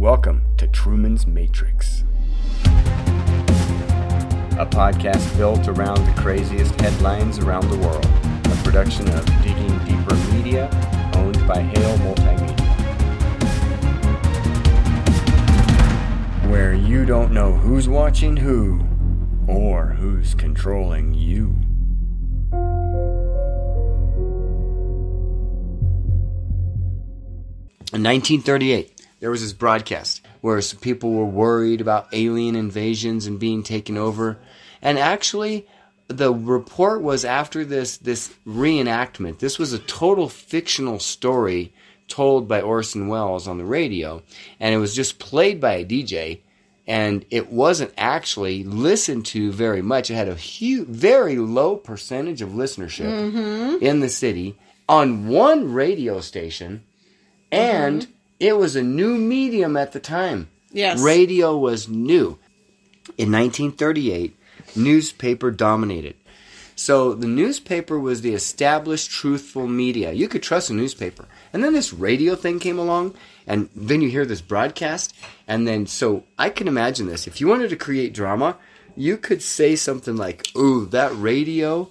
Welcome to Truman's Matrix, a podcast built around the craziest headlines around the world. A production of Digging Deeper Media, owned by Hale Multimedia. Where you don't know who's watching who or who's controlling you. In 1938, there was this broadcast where some people were worried about alien invasions and being taken over. And actually, the report was after this this reenactment. This was a total fictional story told by Orson Welles on the radio, and it was just played by a DJ. And it wasn't actually listened to very much. It had a huge, very low percentage of listenership mm-hmm. in the city on one radio station and mm-hmm. It was a new medium at the time. Yes. Radio was new. In 1938, newspaper dominated. So the newspaper was the established truthful media. You could trust a newspaper. And then this radio thing came along, and then you hear this broadcast, and then so I can imagine this. If you wanted to create drama, you could say something like, Ooh, that radio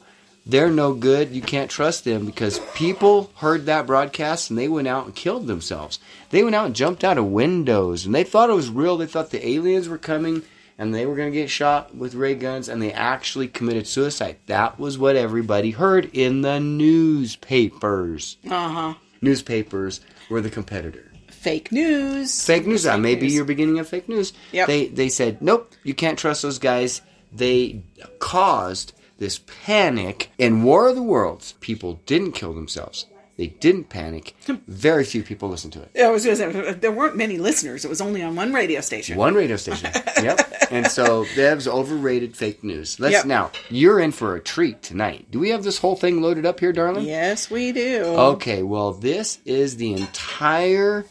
they're no good. You can't trust them because people heard that broadcast and they went out and killed themselves. They went out and jumped out of windows and they thought it was real. They thought the aliens were coming and they were going to get shot with ray guns and they actually committed suicide. That was what everybody heard in the newspapers. Uh huh. Newspapers were the competitor. Fake news. Fake news. That Fake may be news. your beginning of fake news. Yep. They they said nope, you can't trust those guys. They caused this panic in War of the Worlds. People didn't kill themselves. They didn't panic. Very few people listened to it. Yeah, I was going to say there weren't many listeners. It was only on one radio station. One radio station. yep. And so Dev's overrated fake news. Let's Yep. now. You're in for a treat tonight. Do we have this whole thing loaded up here, darling? Yes, we do. Okay, well, this is the entire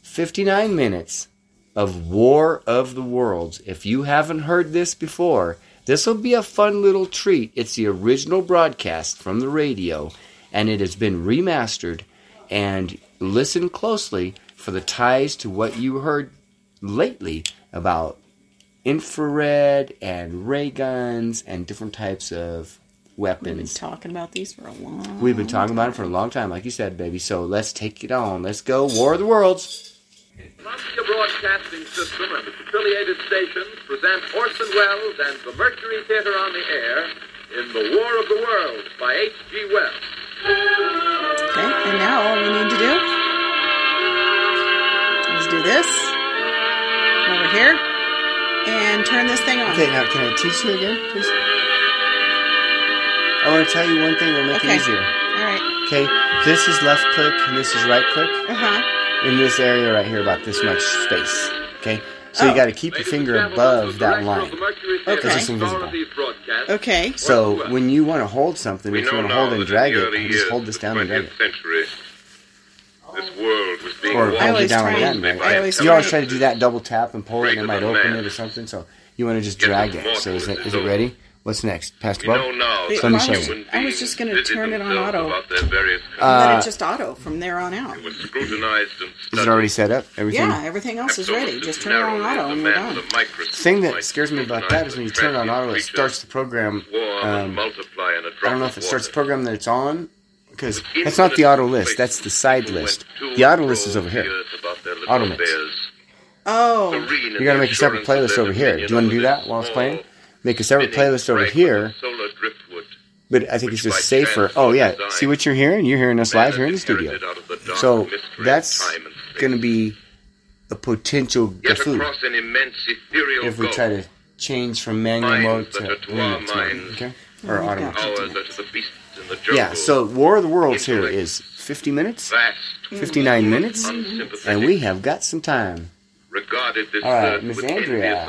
59 minutes of War of the Worlds. If you haven't heard this before, this will be a fun little treat. It's the original broadcast from the radio, and it has been remastered. And listen closely for the ties to what you heard lately about infrared and ray guns and different types of weapons. We've been talking about these for a long. We've been talking about it for a long time, like you said, baby. So let's take it on. Let's go. War of the Worlds. Columbia Broadcasting System and its affiliated stations present Orson Welles and the Mercury Theater on the Air in The War of the Worlds by H.G. Wells. Okay, and now all we need to do is do this over here and turn this thing on. Okay, now can I teach you again, please? I want to tell you one thing that'll make Okay. it easier. All right. Okay, this is left click and this is right click Uh huh. in this area right here, about this much space. Okay, so you Oh. got to keep your finger above that line. the Mercury Theater Okay. It's invisible. star of these broadcasts, Okay. So when you want to hold something, We if you want to hold and drag it, you just hold this down and drag 20th it. century, this world was being Or hold it down try like that. and- and I always You always try try to do that double tap and pull it, and it might open man. it or something. So you want to just drag it. So is it, mortal is ready? What's next? Past We Bob? know now Wait, that show I was just gonna turn it on auto. About their various Uh, Let it just auto from there on out. it was scrutinized and Is it already set up? Everything? Yeah, everything else is ready. Just turn it on auto and we're done. with a microscope thing that scares me about that is when you turn it on auto, it starts the program. swarm and Um, multiply in a I drop don't know if it starts the program that it's on, because that's not the auto list. That's the side list. The auto list is over here. Auto mix. Oh, You got to make a separate playlist over here. Do you want to do that while it's playing? Make a separate playlist over here, but I think it's just safer. Oh yeah, see what you're hearing? You're hearing us live here in the studio. So that's going to be a potential Yet gaffe across an immense ethereal if we gulf, try to change from manual mode to are to our Linux mode. minds. Okay, or auto mode. Ours are to the beasts in the jungle. Yeah. So War of the Worlds here is 50 minutes, 59 minutes, and we have got some time. All right, Miss Andrea.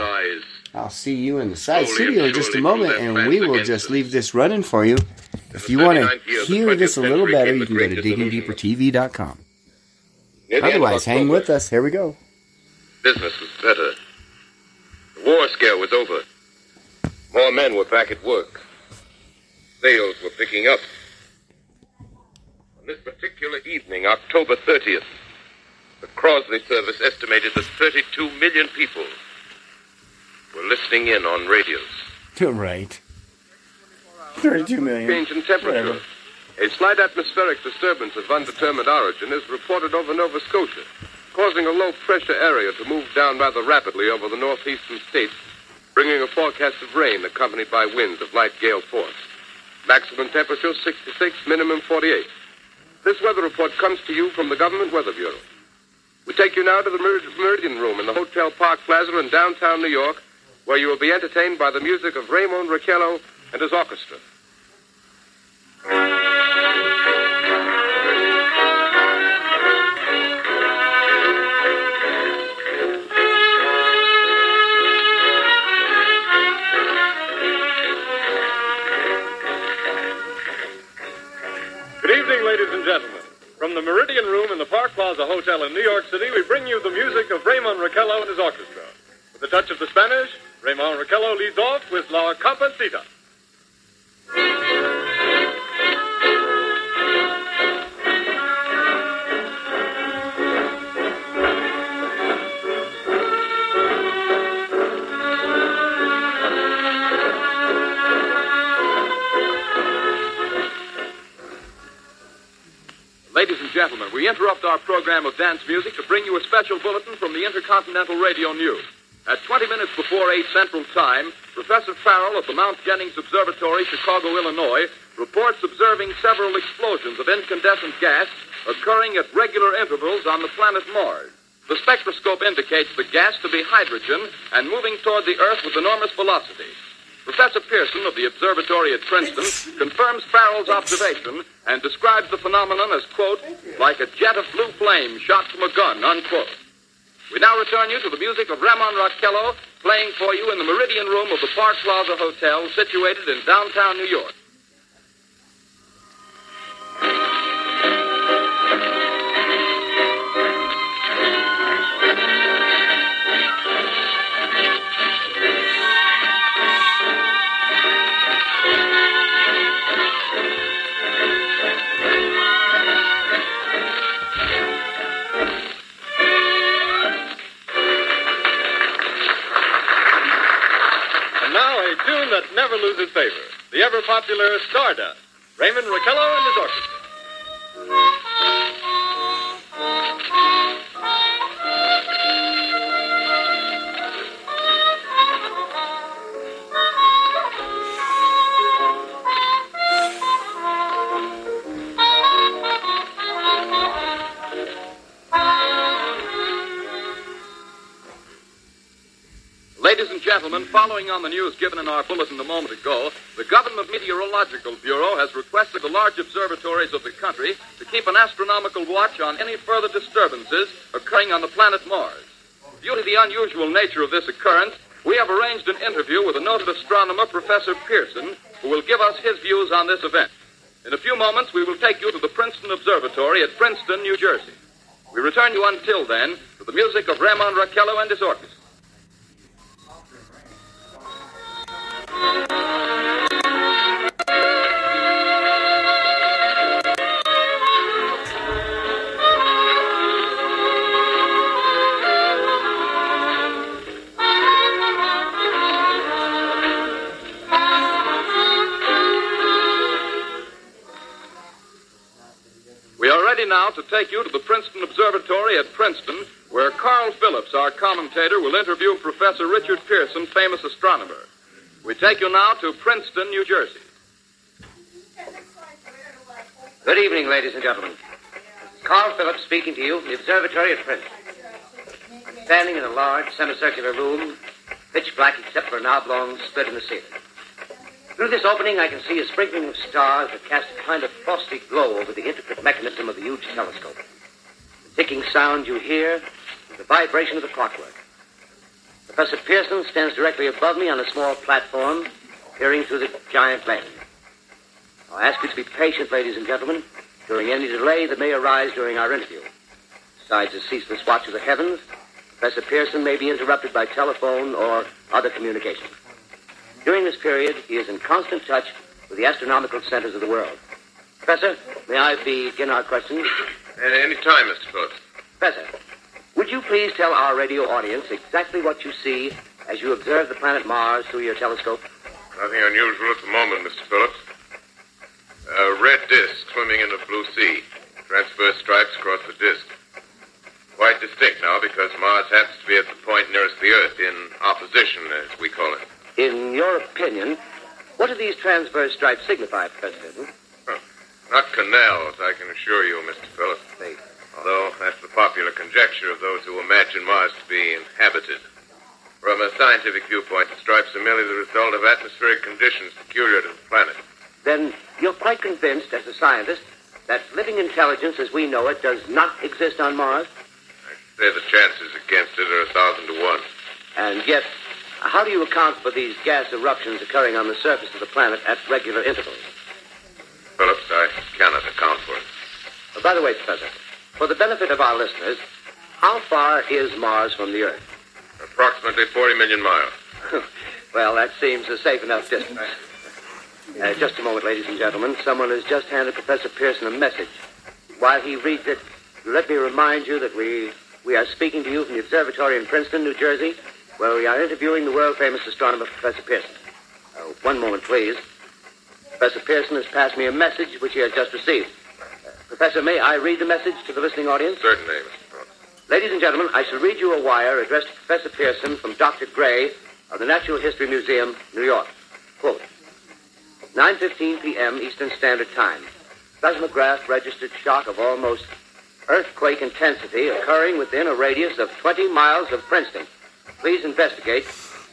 I'll see you in the side studio in just a moment, and we will just leave this running for you. If you want to hear this a little better, you can go to diggingdeepertv.com. Near the end of Otherwise, hang with us. Here we go. Business was better. The war scare was over. More men were back at work. Sales were picking up. On this particular evening, October 30th, the Crosley service estimated that 32 million people were listening in on radios. right. 32 million. Change in temperature. Whatever. A slight atmospheric disturbance of undetermined origin is reported over Nova Scotia, causing a low pressure area to move down rather rapidly over the northeastern states, bringing a forecast of rain accompanied by winds of light gale force. Maximum temperature 66, minimum 48. This weather report comes to you from the Government Weather Bureau. We take you now to the Mer- Meridian Room in the Hotel Park Plaza in downtown New York, where you will be entertained by the music of Ramon Raquello and his orchestra. Good evening, ladies and gentlemen. From the Meridian Room in the Park Plaza Hotel in New York City, we bring you the music of Raymond Raquello and his orchestra. With a touch of the Spanish, Ramon Raquello leads off with La Cumparsita. Ladies and gentlemen, we interrupt our program of dance music to bring you a special bulletin from the Intercontinental Radio News. At 20 minutes before 8 Central Time, Professor Farrell of the Mount Jennings Observatory, Chicago, Illinois, reports observing several explosions of incandescent gas occurring at regular intervals on the planet Mars. The spectroscope indicates the gas to be hydrogen and moving toward the Earth with enormous velocity. Professor Pearson of the observatory at Princeton confirms Farrell's observation and describes the phenomenon as, quote, like a jet of blue flame shot from a gun, unquote. We now return you to the music of Ramon Raquello playing for you in the Meridian Room of the Park Plaza Hotel situated in downtown New York. That never loses favor. The ever popular Stardust. Ramon Raquello and his orchestra. Gentlemen, following on the news given in our bulletin a moment ago, the Government Meteorological Bureau has requested the large observatories of the country to keep an astronomical watch on any further disturbances occurring on the planet Mars. Due to the unusual nature of this occurrence, we have arranged an interview with a noted astronomer, Professor Pearson, who will give us his views on this event. In a few moments, we will take you to the Princeton Observatory at Princeton, New Jersey. We return you until then to the music of Ramon Raquello and his orchestra. Now to take you to the Princeton Observatory at Princeton, where Carl Phillips, our commentator, will interview Professor Richard Pearson, famous astronomer. We take you now to Princeton, New Jersey. Good evening, ladies and gentlemen. Carl Phillips speaking to you from the observatory at Princeton. I'm standing in a large semicircular room, pitch black except for an oblong slit in the ceiling. Through this opening, I can see a sprinkling of stars that cast a kind of frosty glow over the intricate mechanism of the huge telescope. The ticking sound you hear is the vibration of the clockwork. Professor Pearson stands directly above me on a small platform, peering through the giant lens. I ask you to be patient, ladies and gentlemen, during any delay that may arise during our interview. Besides the ceaseless watch of the heavens, Professor Pearson may be interrupted by telephone or other communication. During this period, he is in constant touch with the astronomical centers of the world. Professor, may I begin our questions? At any time, Mr. Phillips. Professor, Would you please tell our radio audience exactly what you see as you observe the planet Mars through your telescope? Nothing unusual at the moment, Mr. Phillips. A red disk swimming in the blue sea. Transverse stripes across the disk. Quite distinct now because Mars happens to be at the point nearest the Earth in opposition, as we call it. In your opinion, what do these transverse stripes signify, Professor Hilton? Not canals, I can assure you, Mr. Phillips. They Although that's the popular conjecture of those who imagine Mars to be inhabited. From a scientific viewpoint, the stripes are merely the result of atmospheric conditions peculiar to the planet. Then you're quite convinced, as a scientist, that living intelligence as we know it does not exist on Mars? I Say the chances against it are a thousand to one. And yet, how do you account for these gas eruptions occurring on the surface of the planet at regular intervals? Phillips, I cannot account for it. Uh, by the way, Professor, for the benefit of our listeners, how far is Mars from the Earth? Approximately 40 million miles. well, that seems a safe enough distance. Uh, just a moment, ladies and gentlemen. Someone has just handed Professor Pearson a message. While he reads it, let me remind you that we we are speaking to you from the observatory in Princeton, New Jersey, where we are interviewing the world famous astronomer Professor Pearson. Uh, one moment, please. Professor Pearson has passed me a message which he has just received. Professor, may I read the message to the listening audience? Certainly, Mr. Phillips. Ladies and gentlemen, I shall read you a wire addressed to Professor Pearson from Dr. Gray of the Natural History Museum, New York. Quote, 9.15 p.m. Eastern Standard Time. Seismograph registered shock of almost earthquake intensity occurring within a radius of 20 miles of Princeton. Please investigate.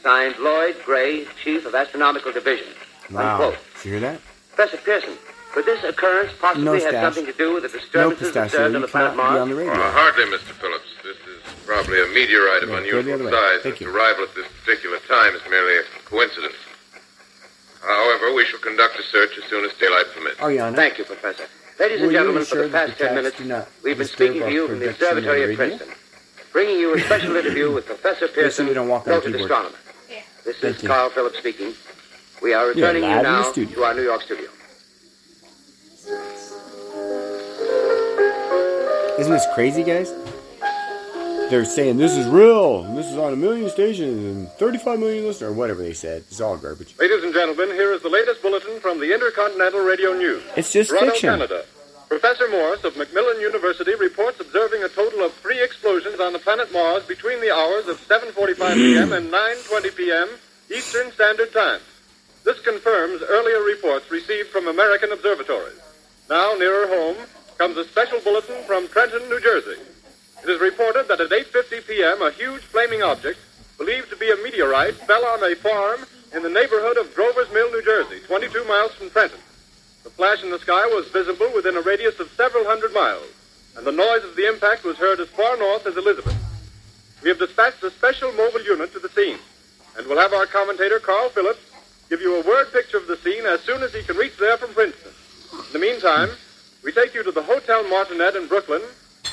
Signed Lloyd Gray, Chief of Astronomical Division. Wow. Unquote. Did you hear that? Professor Pearson, could this occurrence possibly No, have Stash. something to do with the No, disturbances pistachio. observed on the planet cannot be on Mars? the radio. Uh, hardly, Mr. Phillips. This is probably a meteorite of Yeah, go unusual size. Thank Its you. arrival at this particular time is merely a coincidence. However, we shall conduct a search as soon as daylight permits. Ariana. Thank you, Professor. Ladies Will and you gentlemen, for the past the ten minutes, we've been speaking to you from the observatory the at? Princeton, bringing you a special interview with Professor Pearson, we don't walk on noted keyboard. astronomer. This Thank is you. Carl Phillips speaking. We are returning you live in the now to our New York studio. Isn't this crazy, guys? They're saying this is real. and This is on a million stations and 35 million listeners, or whatever they said. It's all garbage. Ladies and gentlemen, here is the latest bulletin from the Intercontinental Radio News. It's just Toronto, fiction. Canada. Professor Morris of Macmillan University reports observing a total of three explosions on the planet Mars between the hours of 7:45 p.m. and 9:20 p.m. Eastern Standard Time. This confirms earlier reports received from American observatories. Now, nearer home, comes a special bulletin from Trenton, New Jersey. It is reported that at 8:50 p.m., a huge flaming object, believed to be a meteorite, fell on a farm in the neighborhood of Grover's Mill, New Jersey, 22 miles from Trenton. The flash in the sky was visible within a radius of several hundred miles, and the noise of the impact was heard as far north as Elizabeth. We have dispatched a special mobile unit to the scene, and we'll have our commentator, Carl Phillips, give you a word picture of the scene as soon as he can reach there from Princeton. In the meantime, we take you to the Hotel Martinet in Brooklyn,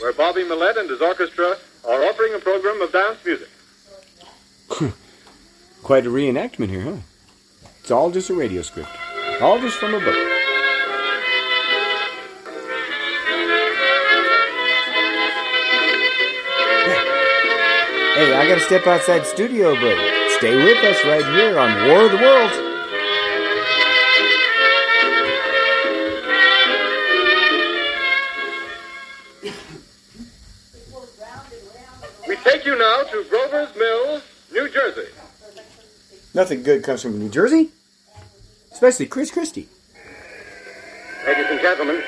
where Bobby Millett and his orchestra are offering a program of dance music. Quite a reenactment here, huh? It's all just a radio script. All just from a book. Hey, I gotta step outside the studio, but stay with us right here on War of the Worlds. We take you now to Grover's Mill, New Jersey. Nothing good comes from New Jersey, especially Chris Christie. Ladies and gentlemen,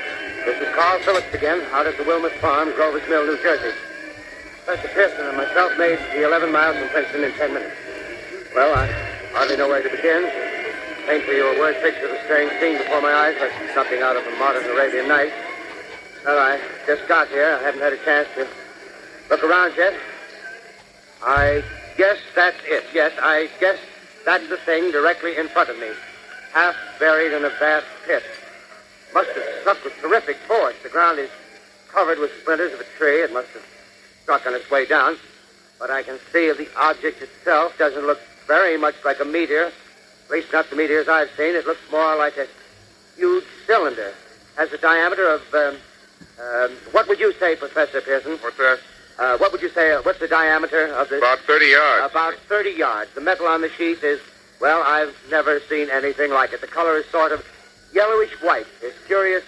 this is Carl Phillips again, out at the Wilmot Farm, Grover's Mill, New Jersey. Professor Pearson and myself made the 11 miles from Princeton in 10 minutes. Well, I hardly know where to begin. Paint for you a word picture of the strange scene before my eyes, like something out of a modern Arabian Night. Well, I just got here. I haven't had a chance to look around yet. I guess that's it. Yes, I guess that's the thing directly in front of me. Half buried in a vast pit. Must have struck with terrific force. The ground is covered with splinters of a tree. It must have struck on its way down. But I can see the object itself doesn't look very much like a meteor. At least not the meteors I've seen. It looks more like a huge cylinder. Has a diameter of, um, um, what would you say, Professor Pearson? What's that? Uh, what would you say? Uh, what's the diameter of this? About 30 yards. About 30 yards. The metal on the sheath is, well, I've never seen anything like it. The color is sort of yellowish white. It's curious.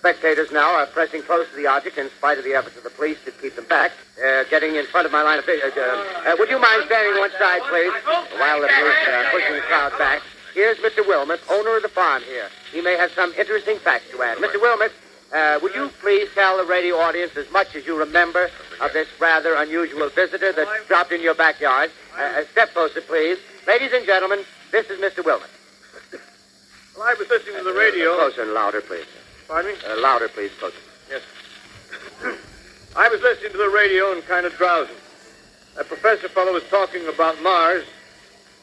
Spectators now are pressing close to the object in spite of the efforts of the police to keep them back. Uh, getting in front of my line of vision. Uh, uh, would you mind standing one side, please? While the police are pushing the crowd back. Here's Mr. Wilmot, owner of the farm here. He may have some interesting facts to add. Mr. Wilmot, uh, would you please tell the radio audience as much as you remember of this rather unusual visitor that dropped in your backyard? Uh, step closer, please. Ladies and gentlemen, this is Mr. Wilmot. Well, I was listening to the radio. Closer and louder, please. Pardon me? Uh, louder, please, closer. Yes. I was listening to the radio and kind of drowsing. That professor fellow was talking about Mars,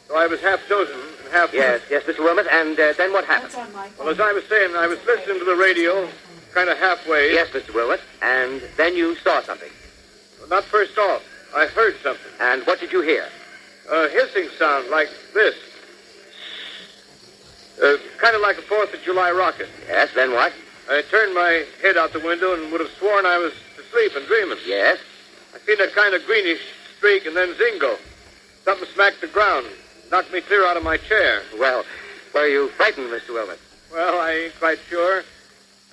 so I was half chosen and half. Yes, yes, Mr. Wilmot. And uh, then what happened? Well, as I was saying, I was listening to the radio, kind of halfway. Yes, Mr. Wilmot. And then you saw something. Not first off. I heard something. And what did you hear? A hissing sound like this. Uh, kind of like a Fourth of July rocket. Yes, then what? I turned my head out the window and would have sworn I was asleep and dreaming. Yes. I seen a kind of greenish streak and then zingo. Something smacked the ground, knocked me clear out of my chair. Well, were you frightened, Mr. Wilmot? Well, I ain't quite sure.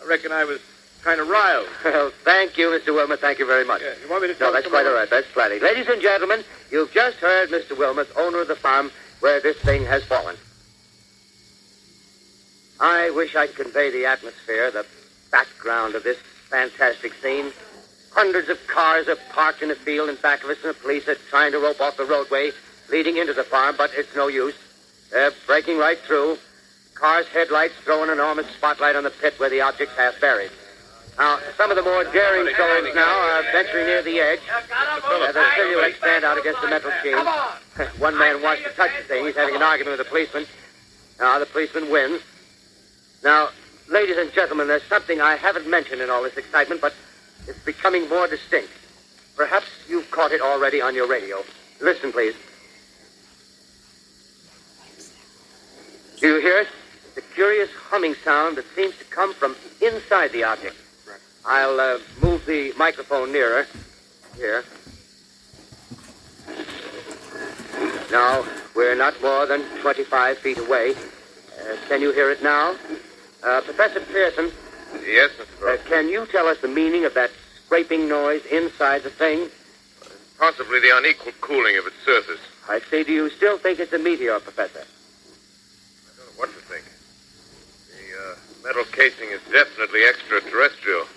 I reckon I was kind of riled. Well, thank you, Mr. Wilmot. Thank you very much. Yeah, you want me to No, that's quite all right. That's plenty. Ladies and gentlemen, you've just heard Mr. Wilmot, owner of the farm where this thing has fallen. I wish I could convey the atmosphere, the background of this fantastic scene. Hundreds of cars are parked in a field in back of us, and the police are trying to rope off the roadway leading into the farm, but it's no use. They're breaking right through. Cars' headlights throw an enormous spotlight on the pit where the object's half buried. Now, some of the more daring souls now are venturing near the edge. Uh, the silhouettes stand out against the metal sheen. One man wants to touch the thing. He's having an argument with the policeman. Now, the policeman wins. Now, ladies and gentlemen, there's something I haven't mentioned in all this excitement, but it's becoming more distinct. Perhaps you've caught it already on your radio. Listen, please. Do you hear it? A curious humming sound that seems to come from inside the object. I'll uh, move the microphone nearer. Here. Now, we're not more than 25 feet away. Uh, can you hear it now? Uh, Professor Pearson, Yes, Mr. uh, can you tell us the meaning of that scraping noise inside the thing? Possibly the unequal cooling of its surface. I say, do you still think it's a meteor, Professor? I don't know what to think. The uh, metal casing is definitely extraterrestrial.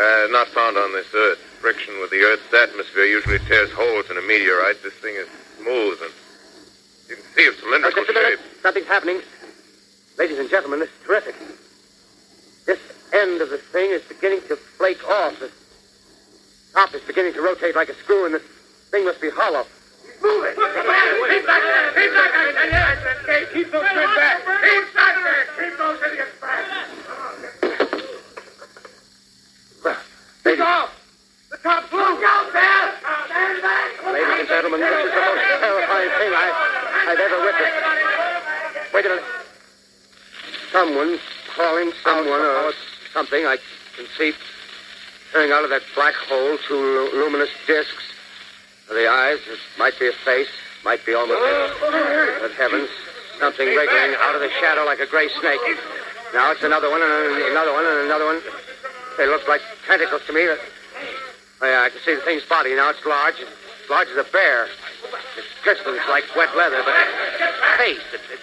Uh, not found on this Earth. Friction with the Earth's atmosphere usually tears holes in a meteorite. This thing is smooth and you can see its cylindrical just a minute. shape. Something's happening. Ladies and gentlemen, this is terrific. This end of the thing is beginning to flake off. The top is beginning to rotate like a screw, and the thing must be hollow. Move it! Keep those men back. Keep back. Keep those idiots back. Ladies, The top blew. Look out there. Ladies and gentlemen, this is the most terrifying thing I, I've ever witnessed. Wait a minute. Someone calling someone or something. I can see coming out of that black hole two lu- luminous discs. The eyes, it might be a face, might be almost it. But heavens, something wriggling out of the shadow like a gray snake. Now it's another one, and another one, and another one. They look like tentacles to me. Oh, yeah, I can see the thing's body now. It's large, as large as a bear. It glistens like wet leather, but its face, it, it,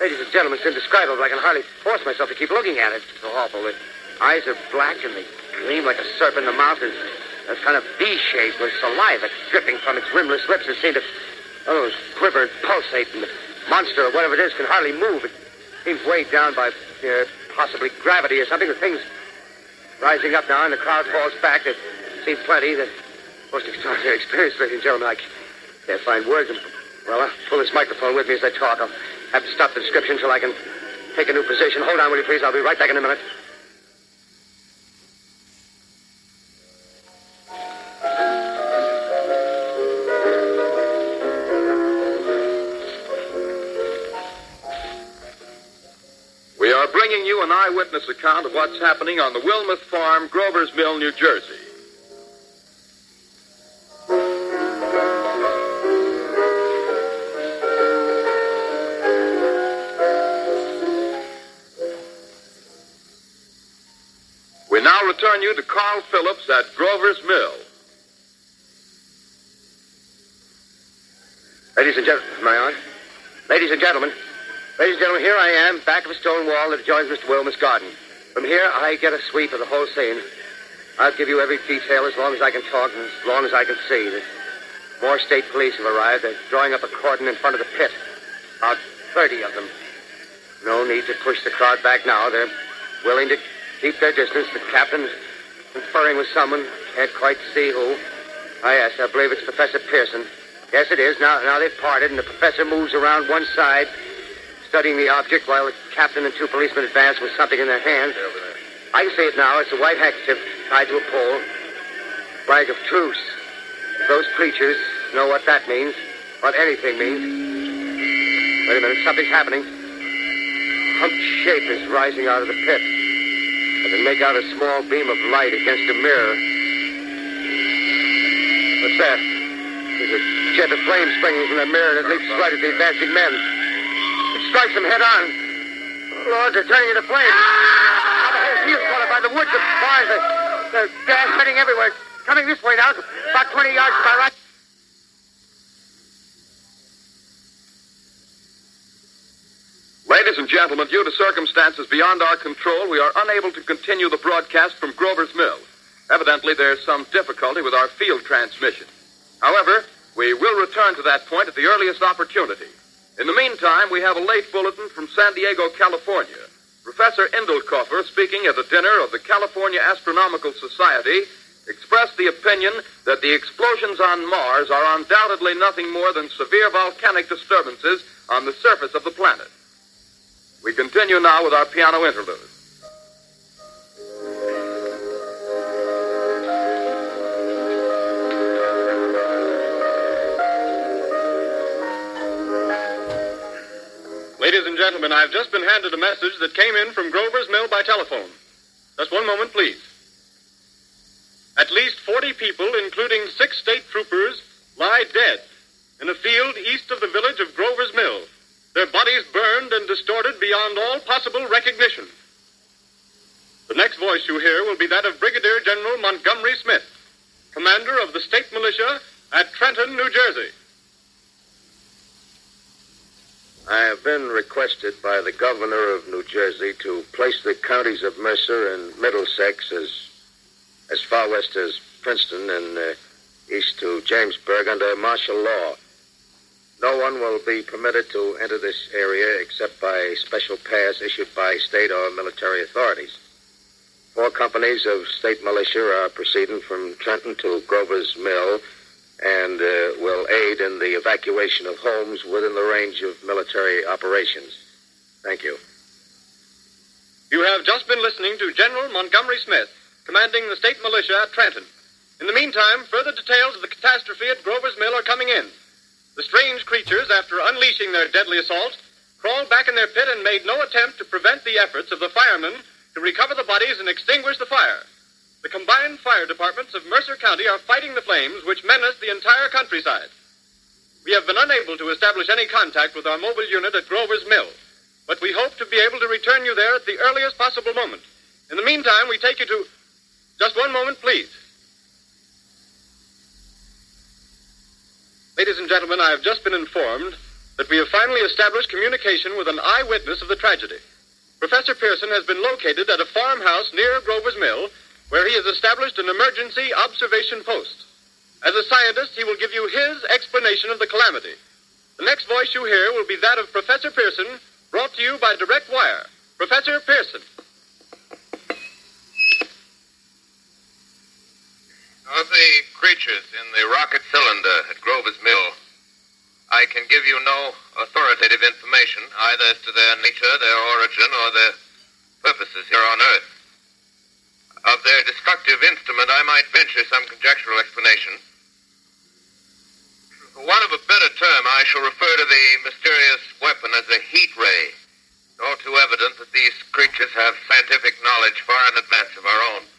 ladies and gentlemen, it's indescribable. I can hardly force myself to keep looking at it. It's so awful. The eyes are black and they gleam like a serpent. The mouth is a kind of V-shape with saliva dripping from its rimless lips that seem to oh, quiver and pulsate. And the monster, or whatever it is, can hardly move. It seems weighed down by uh, possibly gravity or something. The thing's rising up now, and the crowd falls back. They've seen plenty. The most extraordinary experience, ladies and gentlemen. I can't find words. Well, I'll pull this microphone with me as I talk. I'll have to stop the description until I can take a new position. Hold on, will you please? I'll be right back in a minute. We are bringing you an eyewitness account of what's happening on the Wilmuth Farm, Grover's Mill, New Jersey. You to Carl Phillips at Grover's Mill. Ladies and gentlemen, I on? Ladies and gentlemen, ladies and gentlemen, here I am, back of a stone wall that adjoins Mr. Wilmer's garden. From here, I get a sweep of the whole scene. I'll give you every detail as long as I can talk and as long as I can see. More state police have arrived. They're drawing up a cordon in front of the pit. About 30 of them. No need to push the crowd back now. They're willing to keep their distance. The captain's conferring with someone. Can't quite see who. Ah, yes, I believe it's Professor Pearson. Yes, it is. Now, now they've parted, and the professor moves around one side, studying the object, while the captain and two policemen advance with something in their hands. I can see it now. It's a white handkerchief tied to a pole. Flag of truce. If those creatures know what that means, what anything means. Wait a minute, something's happening. Humped shape is rising out of the pit. I can make out a small beam of light against a mirror. What's that? There's a jet of flame springing from the mirror, and it leaps right at the advancing men. It strikes them head on. Oh, Lord, they're turning into flames. The whole field's caught by the woods, the bars, the, the gas spreading everywhere. Coming this way now, about 20 yards to my right. Ladies and gentlemen, due to circumstances beyond our control, we are unable to continue the broadcast from Grover's Mill. Evidently, there's some difficulty with our field transmission. However, we will return to that point at the earliest opportunity. In the meantime, we have a late bulletin from San Diego, California. Professor Indelkoffer, speaking at a dinner of the California Astronomical Society, expressed the opinion that the explosions on Mars are undoubtedly nothing more than severe volcanic disturbances on the surface of the planet. We continue now with our piano interlude. Ladies and gentlemen, I've just been handed a message that came in from Grover's Mill by telephone. Just one moment, please. At least 40 people, including six state troopers, lie dead in a field east of the village of Grover's Mill, their bodies burned and distorted beyond all possible recognition. The next voice you hear will be that of Brigadier General Montgomery Smith, commander of the state militia at Trenton, New Jersey. I have been requested by the governor of New Jersey to place the counties of Mercer and Middlesex as as far west as Princeton and uh, east to Jamesburg under martial law. No one will be permitted to enter this area except by special pass issued by state or military authorities. Four companies of state militia are proceeding from Trenton to Grover's Mill and uh, will aid in the evacuation of homes within the range of military operations. Thank you. You have just been listening to General Montgomery Smith, commanding the state militia at Trenton. In the meantime, further details of the catastrophe at Grover's Mill are coming in. The strange creatures, after unleashing their deadly assault, crawled back in their pit and made no attempt to prevent the efforts of the firemen to recover the bodies and extinguish the fire. The combined fire departments of Mercer County are fighting the flames which menace the entire countryside. We have been unable to establish any contact with our mobile unit at Grover's Mill, but we hope to be able to return you there at the earliest possible moment. In the meantime, we take you to. Just one moment, please. Ladies and gentlemen, I have just been informed that we have finally established communication with an eyewitness of the tragedy. Professor Pearson has been located at a farmhouse near Grover's Mill where he has established an emergency observation post. As a scientist, he will give you his explanation of the calamity. The next voice you hear will be that of Professor Pearson, brought to you by direct wire. Professor Pearson. Of the creatures in the rocket cylinder at Grover's Mill, I can give you no authoritative information either as to their nature, their origin, or their purposes here on Earth. Of their destructive instrument, I might venture some conjectural explanation. For want of a better term, I shall refer to the mysterious weapon as a heat ray. It's all too evident that these creatures have scientific knowledge far in advance of our own.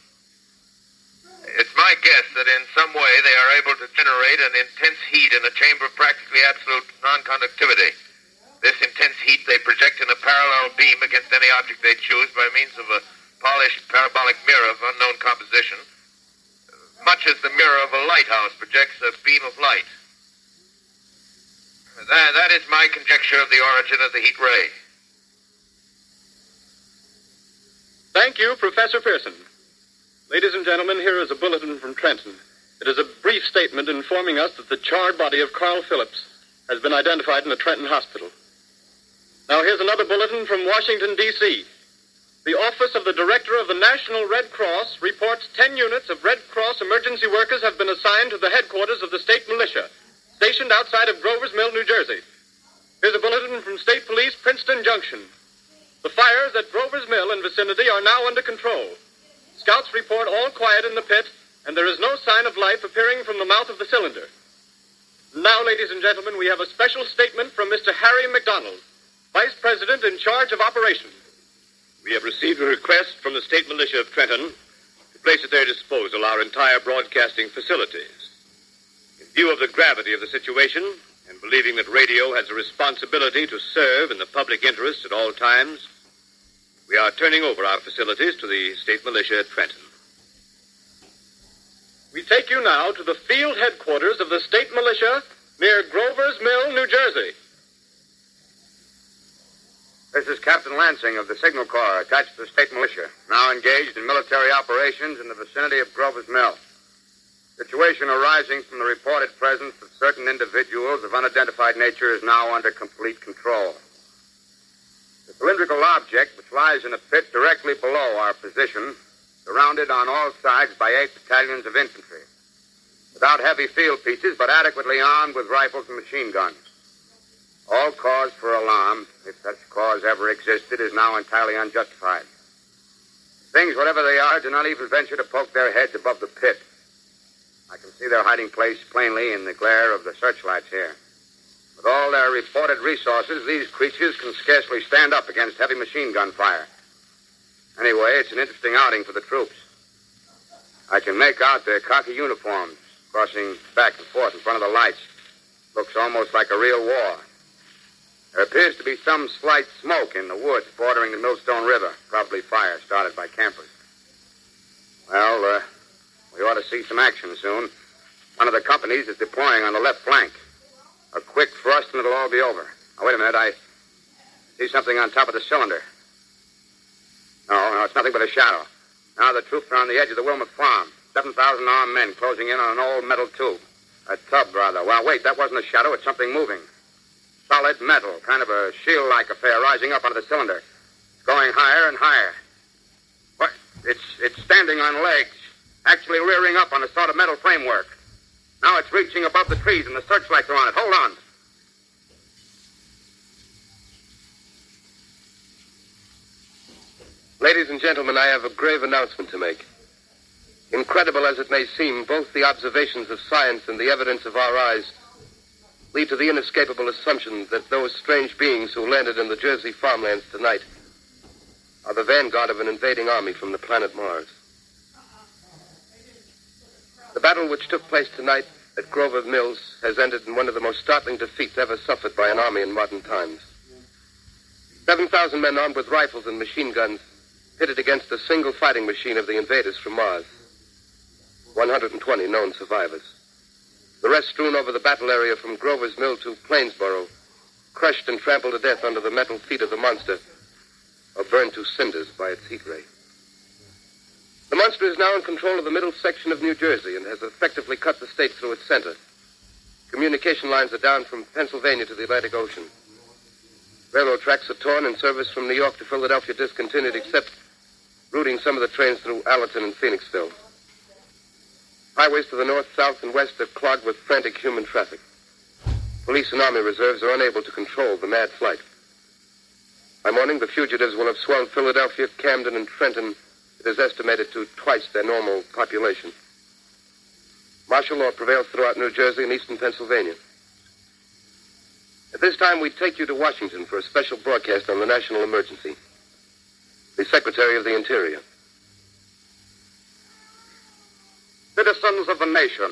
It's my guess that in some way they are able to generate an intense heat in a chamber of practically absolute non-conductivity. This intense heat they project in a parallel beam against any object they choose by means of a polished parabolic mirror of unknown composition, much as the mirror of a lighthouse projects a beam of light. That, that is my conjecture of the origin of the heat ray. Thank you, Professor Pearson. Ladies and gentlemen, here is a bulletin from Trenton. It is a brief statement informing us that the charred body of Carl Phillips has been identified in the Trenton hospital. Now, here's another bulletin from Washington, D.C. The Office of the Director of the National Red Cross reports 10 units of Red Cross emergency workers have been assigned to the headquarters of the state militia, stationed outside of Grover's Mill, New Jersey. Here's a bulletin from State Police, Princeton Junction. The fires at Grover's Mill and vicinity are now under control. Scouts report all quiet in the pit, and there is no sign of life appearing from the mouth of the cylinder. Now, ladies and gentlemen, we have a special statement from Mr. Harry McDonald, Vice President in charge of operations. We have received a request from the state militia of Trenton to place at their disposal our entire broadcasting facilities. In view of the gravity of the situation, and believing that radio has a responsibility to serve in the public interest at all times, we are turning over our facilities to the state militia at Trenton. We take you now to the field headquarters of the state militia near Grover's Mill, New Jersey. This is Captain Lansing of the Signal Corps, attached to the state militia, now engaged in military operations in the vicinity of Grover's Mill. Situation arising from the reported presence of certain individuals of unidentified nature is now under complete control. The cylindrical object, which lies in a pit directly below our position, surrounded on all sides by eight battalions of infantry, without heavy field pieces, but adequately armed with rifles and machine guns. All cause for alarm, if such cause ever existed, is now entirely unjustified. Things, whatever they are, do not even venture to poke their heads above the pit. I can see their hiding place plainly in the glare of the searchlights here. With all their reported resources, these creatures can scarcely stand up against heavy machine gun fire. Anyway, it's an interesting outing for the troops. I can make out their khaki uniforms crossing back and forth in front of the lights. Looks almost like a real war. There appears to be some slight smoke in the woods bordering the Millstone River. Probably fire started by campers. Well, uh, we ought to see some action soon. One of the companies is deploying on the left flank. A quick thrust and it'll all be over. Now, wait a minute. I see something on top of the cylinder. No, no, it's nothing but a shadow. Now the troops are on the edge of the Wilmot Farm. 7,000 armed men closing in on an old metal tube. A tub, rather. Well, wait, that wasn't a shadow. It's something moving. Solid metal, kind of a shield-like affair rising up out of the cylinder. It's going higher and higher. What? It's, it's standing on legs, actually rearing up on a sort of metal framework. Now it's reaching above the trees and the searchlights are on it. Hold on. Ladies and gentlemen, I have a grave announcement to make. Incredible as it may seem, both the observations of science and the evidence of our eyes lead to the inescapable assumption that those strange beings who landed in the Jersey farmlands tonight are the vanguard of an invading army from the planet Mars. The battle which took place tonight at Grover Mills has ended in one of the most startling defeats ever suffered by an army in modern times. 7,000 men armed with rifles and machine guns pitted against a single fighting machine of the invaders from Mars. 120 known survivors. The rest strewn over the battle area from Grover's Mill to Plainsboro, crushed and trampled to death under the metal feet of the monster, or burned to cinders by its heat ray. The monster is now in control of the middle section of New Jersey and has effectively cut the state through its center. Communication lines are down from Pennsylvania to the Atlantic Ocean. Railroad tracks are torn and service from New York to Philadelphia discontinued except routing some of the trains through Allentown and Phoenixville. Highways to the north, south, and west are clogged with frantic human traffic. Police and army reserves are unable to control the mad flight. By morning, the fugitives will have swelled Philadelphia, Camden, and Trenton, it is estimated to twice their normal population. Martial law prevails throughout New Jersey and eastern Pennsylvania. At this time, we take you to Washington for a special broadcast on the national emergency. The Secretary of the Interior. Citizens of the nation,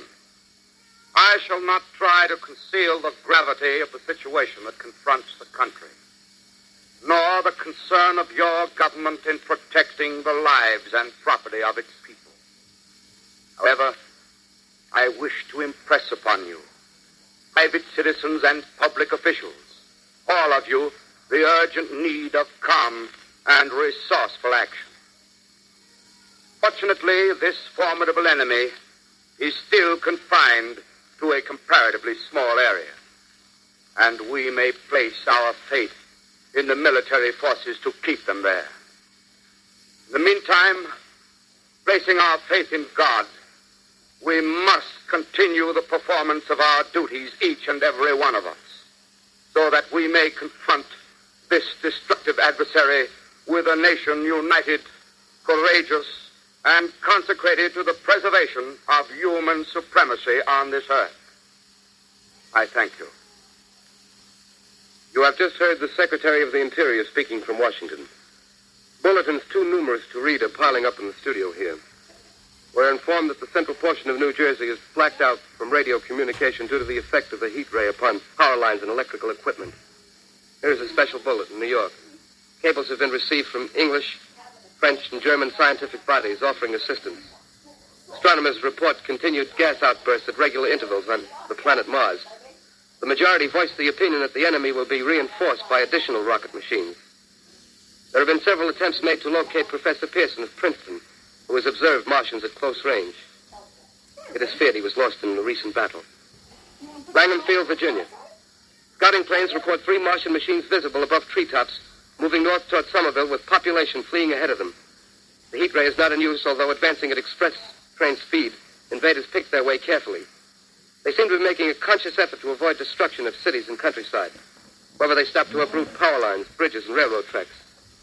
I shall not try to conceal the gravity of the situation that confronts the country. Nor the concern of your government in protecting the lives and property of its people. However, I wish to impress upon you, private citizens and public officials, all of you, the urgent need of calm and resourceful action. Fortunately, this formidable enemy is still confined to a comparatively small area, and we may place our faith in the military forces to keep them there. In the meantime, placing our faith in God, we must continue the performance of our duties, each and every one of us, so that we may confront this destructive adversary with a nation united, courageous, and consecrated to the preservation of human supremacy on this earth. I thank you. You have just heard the Secretary of the Interior speaking from Washington. Bulletins too numerous to read are piling up in the studio here. We're informed that the central portion of New Jersey is blacked out from radio communication due to the effect of the heat ray upon power lines and electrical equipment. Here's a special bulletin, in New York. Cables have been received from English, French, and German scientific bodies offering assistance. Astronomers report continued gas outbursts at regular intervals on the planet Mars. The majority voiced the opinion that the enemy will be reinforced by additional rocket machines. There have been several attempts made to locate Professor Pearson of Princeton, who has observed Martians at close range. It is feared he was lost in a recent battle. Langham Field, Virginia. Scouting planes report three Martian machines visible above treetops, moving north toward Somerville with population fleeing ahead of them. The heat ray is not in use, although advancing at express train speed. Invaders pick their way carefully. They seem to be making a conscious effort to avoid destruction of cities and countryside. However, they stop to uproot power lines, bridges, and railroad tracks.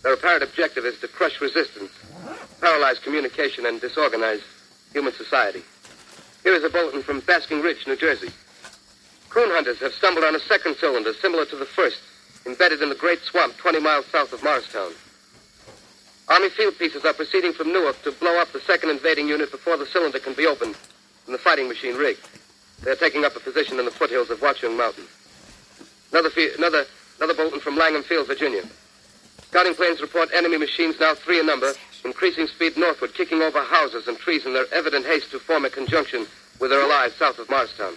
Their apparent objective is to crush resistance, paralyze communication, and disorganize human society. Here is a bulletin from Basking Ridge, New Jersey. Coon hunters have stumbled on a second cylinder similar to the first, embedded in the great swamp 20 miles south of Morristown. Army field pieces are proceeding from Newark to blow up the second invading unit before the cylinder can be opened and the fighting machine rigged. They're taking up a position in the foothills of Watchung Mountain. Another, fe- another, another bulletin from Langham Field, Virginia. Scouting planes report enemy machines now three in number, increasing speed northward, kicking over houses and trees in their evident haste to form a conjunction with their allies south of Morristown.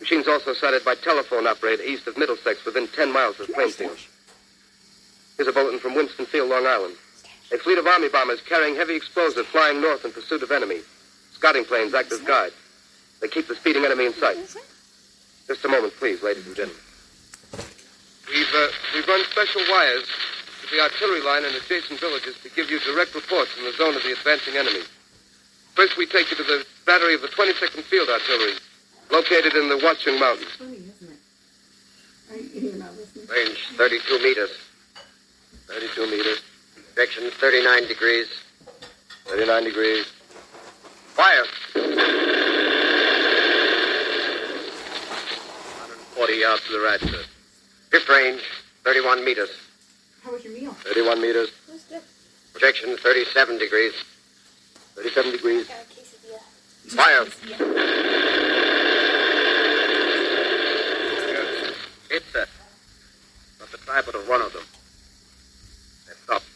Machines also sighted by telephone operator east of Middlesex within 10 miles of Plainfield. Here's a bulletin from Winston Field, Long Island. A fleet of army bombers carrying heavy explosives flying north in pursuit of enemy. Scouting planes act as guides. They keep the speeding enemy in sight. Just a moment, please, ladies and gentlemen. We've, uh, we've run special wires to the artillery line and adjacent villages to give you direct reports from the zone of the advancing enemy. First, we take you to the battery of the 22nd Field Artillery, located in the Watchung Mountains. Range 32 meters. 32 meters, Direction 39 degrees. 39 degrees. Fire. 40 yards to the right, sir. Fifth range 31 meters. How was your meal? 31 meters, Projection 37 degrees. 37 degrees. Fire. Hit, sir. Got the tripod of one of them. They stopped.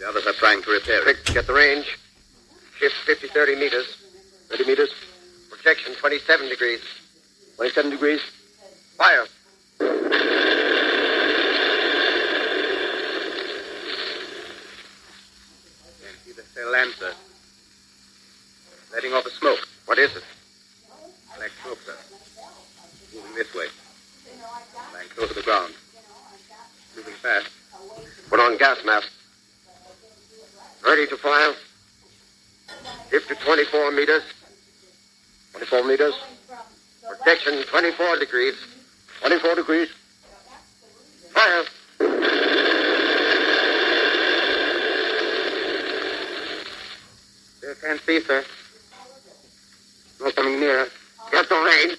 The others are trying to repair it. Quick, get the range. Shift 50 30 meters. 30 meters, Projection 27 degrees. 27 degrees. Fire. Can't see the cell. Letting off a smoke. What is it? Black smoke, sir. Moving this way. Lying close to the ground. Moving fast. Put on gas mask. Ready to fire. To 24 meters. 24 meters, Projection 24 degrees. 24 degrees. Fire. Still can't see, sir. No coming nearer. Get the range.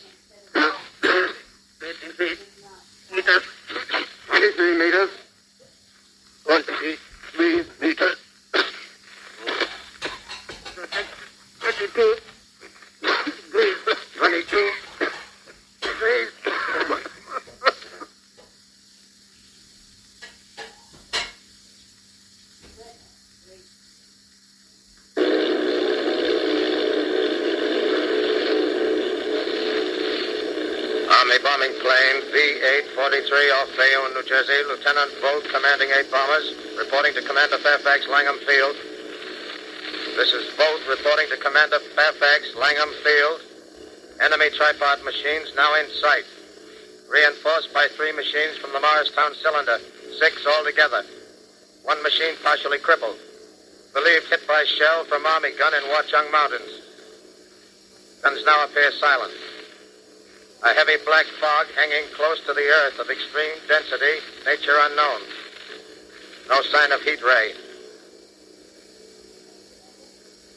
53 meters. 23 meters. 23 meters. 22. 22. Bombing plane V-843 off Bayonne, New Jersey. Lieutenant Volt, commanding eight bombers, reporting to Commander Fairfax, Langham Field. This is Volt reporting to Commander Fairfax, Langham Field. Enemy tripod machines now in sight. Reinforced by three machines from the Morristown cylinder. Six altogether. One machine partially crippled. Believed hit by shell from Army gun in Watchung Mountains. Guns now appear silent. A heavy black fog hanging close to the earth of extreme density, nature unknown. No sign of heat ray.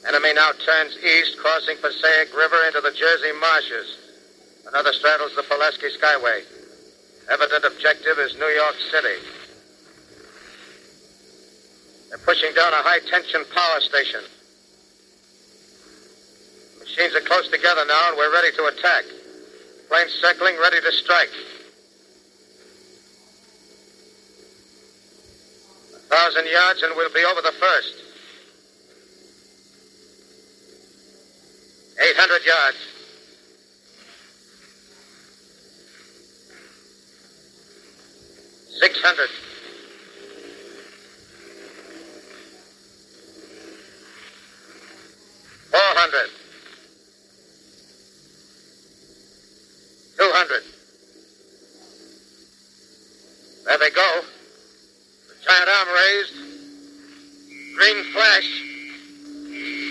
Enemy now turns east, crossing Passaic River into the Jersey marshes. Another straddles the Pulaski Skyway. Evident objective is New York City. They're pushing down a high tension power station. Machines are close together now, and we're ready to attack. Planes circling, ready to strike. A thousand yards, and we'll be over the first. 800 yards. Six hundred. Four hundred. Two hundred. There they go. The giant arm raised. Green flash.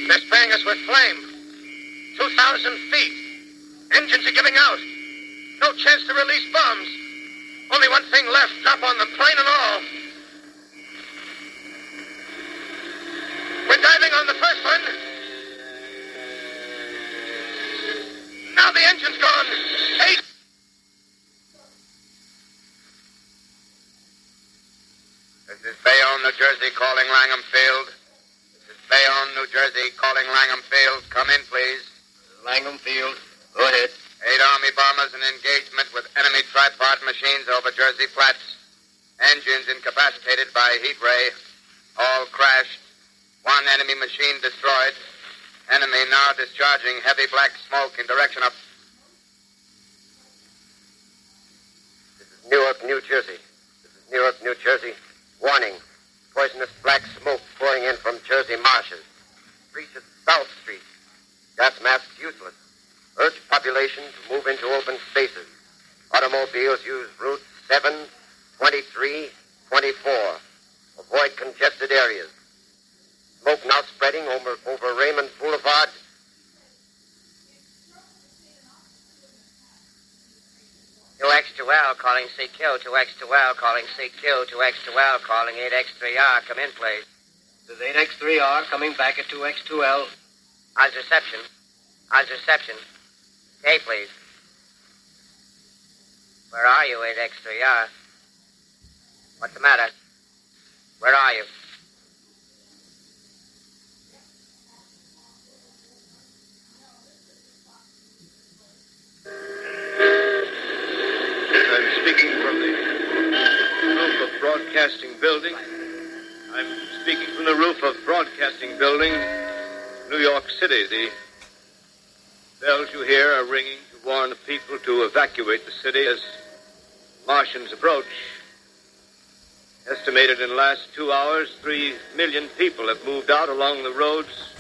They're spraying us with flame. Two thousand feet. Engines are giving out. No chance to release bombs. Only one thing left. Drop on the plane and all. We're diving on the first one. The engine's gone. Eight. This is Bayonne, New Jersey, calling Langham Field. This is Bayonne, New Jersey, calling Langham Field. Come in, please. Langham Field. Go ahead. Eight Army bombers in engagement with enemy tripod machines over Jersey Flats. Engines incapacitated by heat ray. All crashed. One enemy machine destroyed. Enemy now discharging heavy black smoke in direction of. This is Newark, New Jersey. This is Newark, New Jersey. Warning. Poisonous black smoke pouring in from Jersey marshes. Reaches South Street. Gas masks useless. Urge population to move into open spaces. Automobiles use routes 7, 23, 24. Avoid congested areas. Smoke now spreading over, over Raymond Boulevard. Two X2L calling CQ. Two X2L calling CQ. Two X2L calling 8X3R. Come in, please. This is 8X3R coming back at 2X2L. How's reception? How's reception? Hey, please. Where are you, 8X3R? What's the matter? Where are you? I'm speaking from the roof of Broadcasting Building. I'm speaking from the roof of Broadcasting Building, New York City. The bells you hear are ringing to warn the people to evacuate the city as Martians approach. Estimated in the last two hours, three million people have moved out along the roads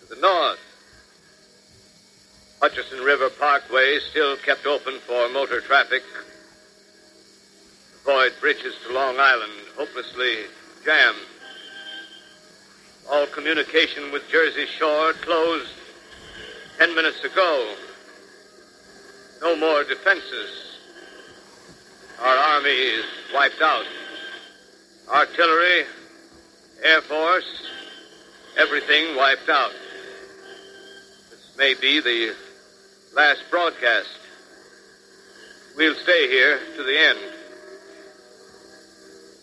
to the north. Hutchison River Parkway still kept open for motor traffic. Avoid bridges to Long Island, hopelessly jammed. All communication with Jersey Shore closed ten minutes ago. No more defenses. Our army is wiped out. Artillery, Air Force, everything wiped out. This may be the last broadcast. We'll stay here to the end.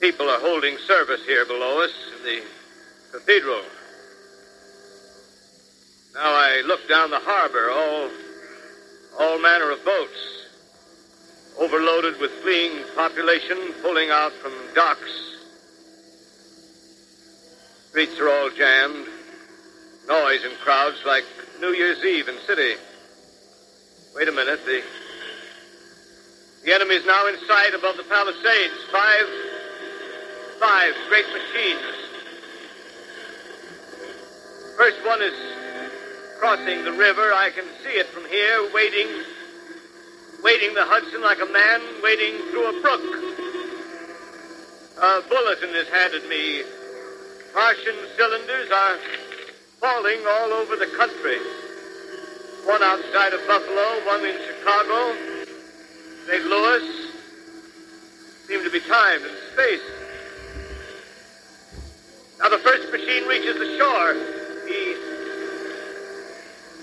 People are holding service here below us in the cathedral. Now I look down the harbor, all, all manner of boats, overloaded with fleeing population pulling out from docks. Streets are all jammed. Noise and crowds like New Year's Eve in city. Wait a minute. The The enemy is now in sight above the palisades. Five, five great machines. First one is crossing the river. I can see it from here, wading, wading the Hudson like a man wading through a brook. A bulletin is handed me. Martian cylinders are falling all over the country. One outside of Buffalo, one in Chicago, St. Louis. Seem to be timed and spaced. Now the first machine reaches the shore. He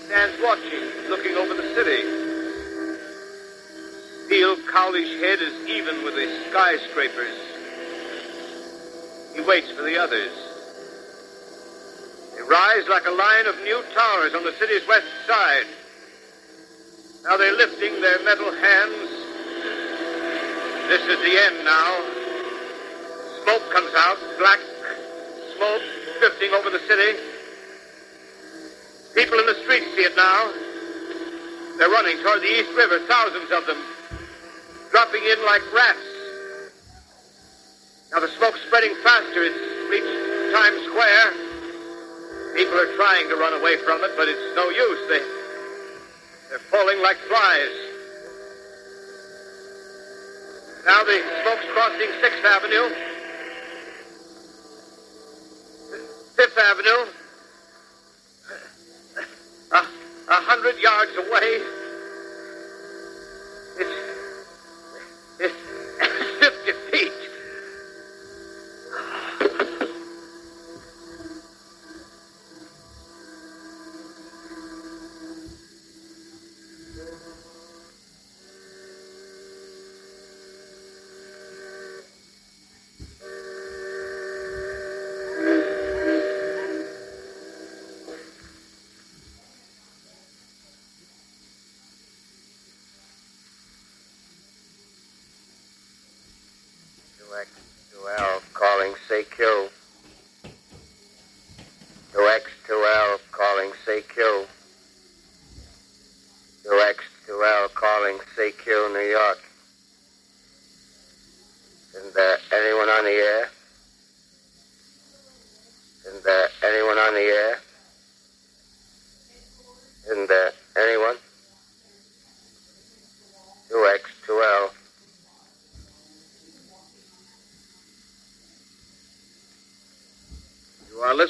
stands watching, looking over the city. Steel Cowlish head is even with the skyscrapers. He waits for the others. They rise like a line of new towers on the city's west side. Now they're lifting their metal hands. This is the end now. Smoke comes out, black smoke drifting over the city. People in the streets see it now. They're running toward the East River, thousands of them, dropping in like rats. Now the smoke's spreading faster. It's reached Times Square. People are trying to run away from it, but it's no use. They, they're falling like flies. Now the smoke's crossing Sixth Avenue. Avenue.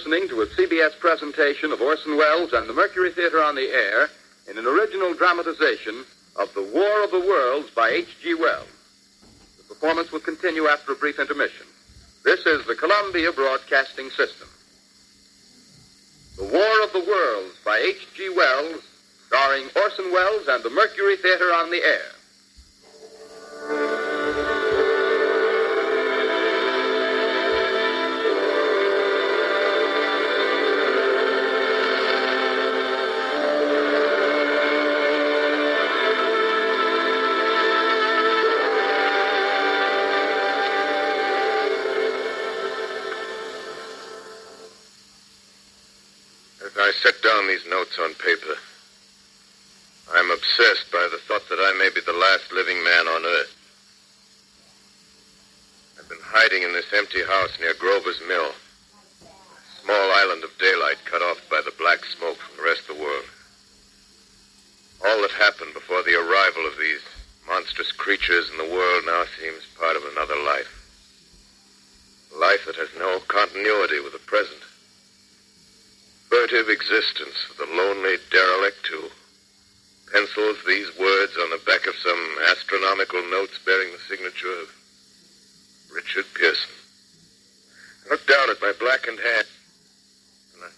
Listening to a CBS presentation of Orson Welles and the Mercury Theater on the Air in an original dramatization of The War of the Worlds by H.G. Wells. The performance will continue after a brief intermission. This is the Columbia Broadcasting System. The War of the Worlds by H.G. Wells, starring Orson Welles and the Mercury Theater on the Air. Set down these notes on paper, I'm obsessed by the thought that I may be the last living man on Earth. I've been hiding in this empty house near Grover's Mill, a small island of daylight cut off by the black smoke from the rest of the world. All that happened before the arrival of these monstrous creatures in the world now seems part of another life. A life that has no continuity with the present furtive existence of the lonely derelict who pencils these words on the back of some astronomical notes bearing the signature of Richard Pearson. I look down at my blackened hand and I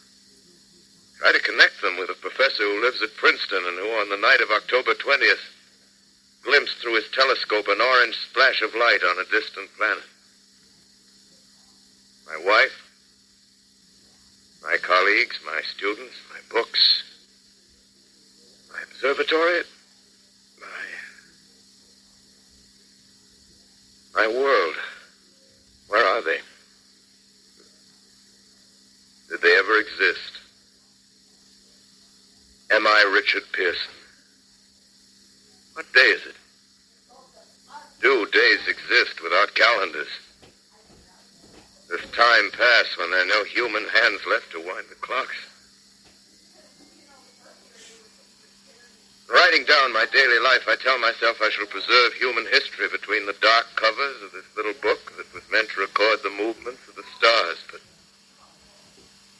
try to connect them with a professor who lives at Princeton and who, on the night of October 20th, glimpsed through his telescope an orange splash of light on a distant planet. My wife, my colleagues, my students, my books, my observatory, my. my world. Where are they? Did they ever exist? Am I Richard Pearson? What day is it? Do days exist without calendars? Does time pass when there are no human hands left to wind the clocks? Writing down my daily life, I tell myself I shall preserve human history between the dark covers of this little book that was meant to record the movements of the stars. But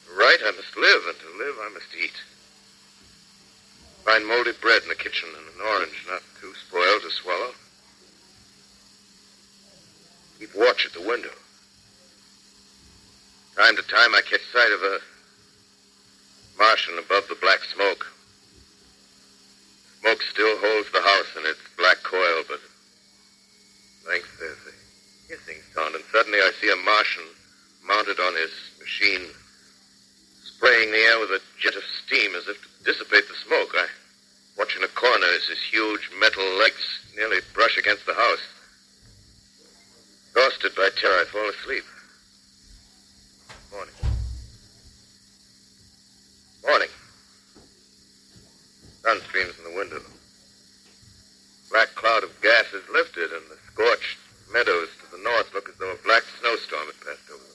to write, I must live, and to live, I must eat. Find moldy bread in the kitchen and an orange not too spoiled to swallow. Keep watch at the window. Time to time, I catch sight of a Martian above the black smoke. Smoke still holds the house in its black coil, but at length there's a hissing sound, and suddenly I see a Martian mounted on his machine, spraying the air with a jet of steam as if to dissipate the smoke. I watch in a corner as his huge metal legs nearly brush against the house. Exhausted by terror, I fall asleep. Morning. Sun streams in the window. Black cloud of gas is lifted, and the scorched meadows to the north look as though a black snowstorm had passed over them.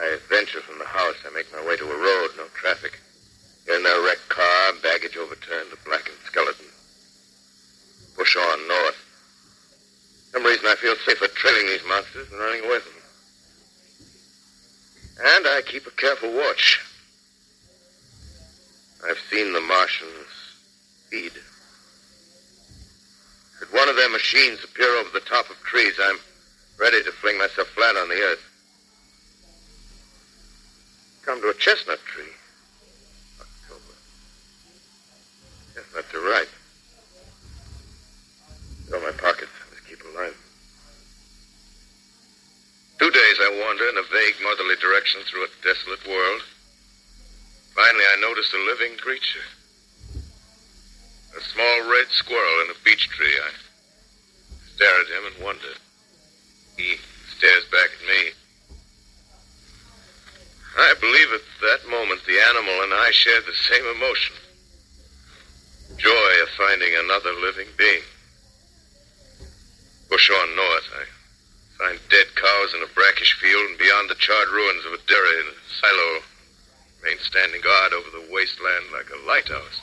I venture from the house. I make my way to a road, no traffic. In a wrecked car, baggage overturned, a blackened skeleton. Push on north. For some reason I feel safer trailing these monsters than running away from them. And I keep a careful watch. I've seen the Martians feed. Should one of their machines appear over the top of trees, I'm ready to fling myself flat on the earth. Come to a chestnut tree. October. Chestnuts are ripe. Fill my pockets. Must keep alive. Two days I wander in a vague motherly direction through a desolate world. Finally, I notice a living creature. A small red squirrel in a beech tree. I stare at him and wonder. He stares back at me. I believe at that moment the animal and I shared the same emotion. Joy of finding another living being. Push on north. I find dead cows in a brackish field and beyond the charred ruins of a dairy and a silo remain standing guard over the wasteland like a lighthouse,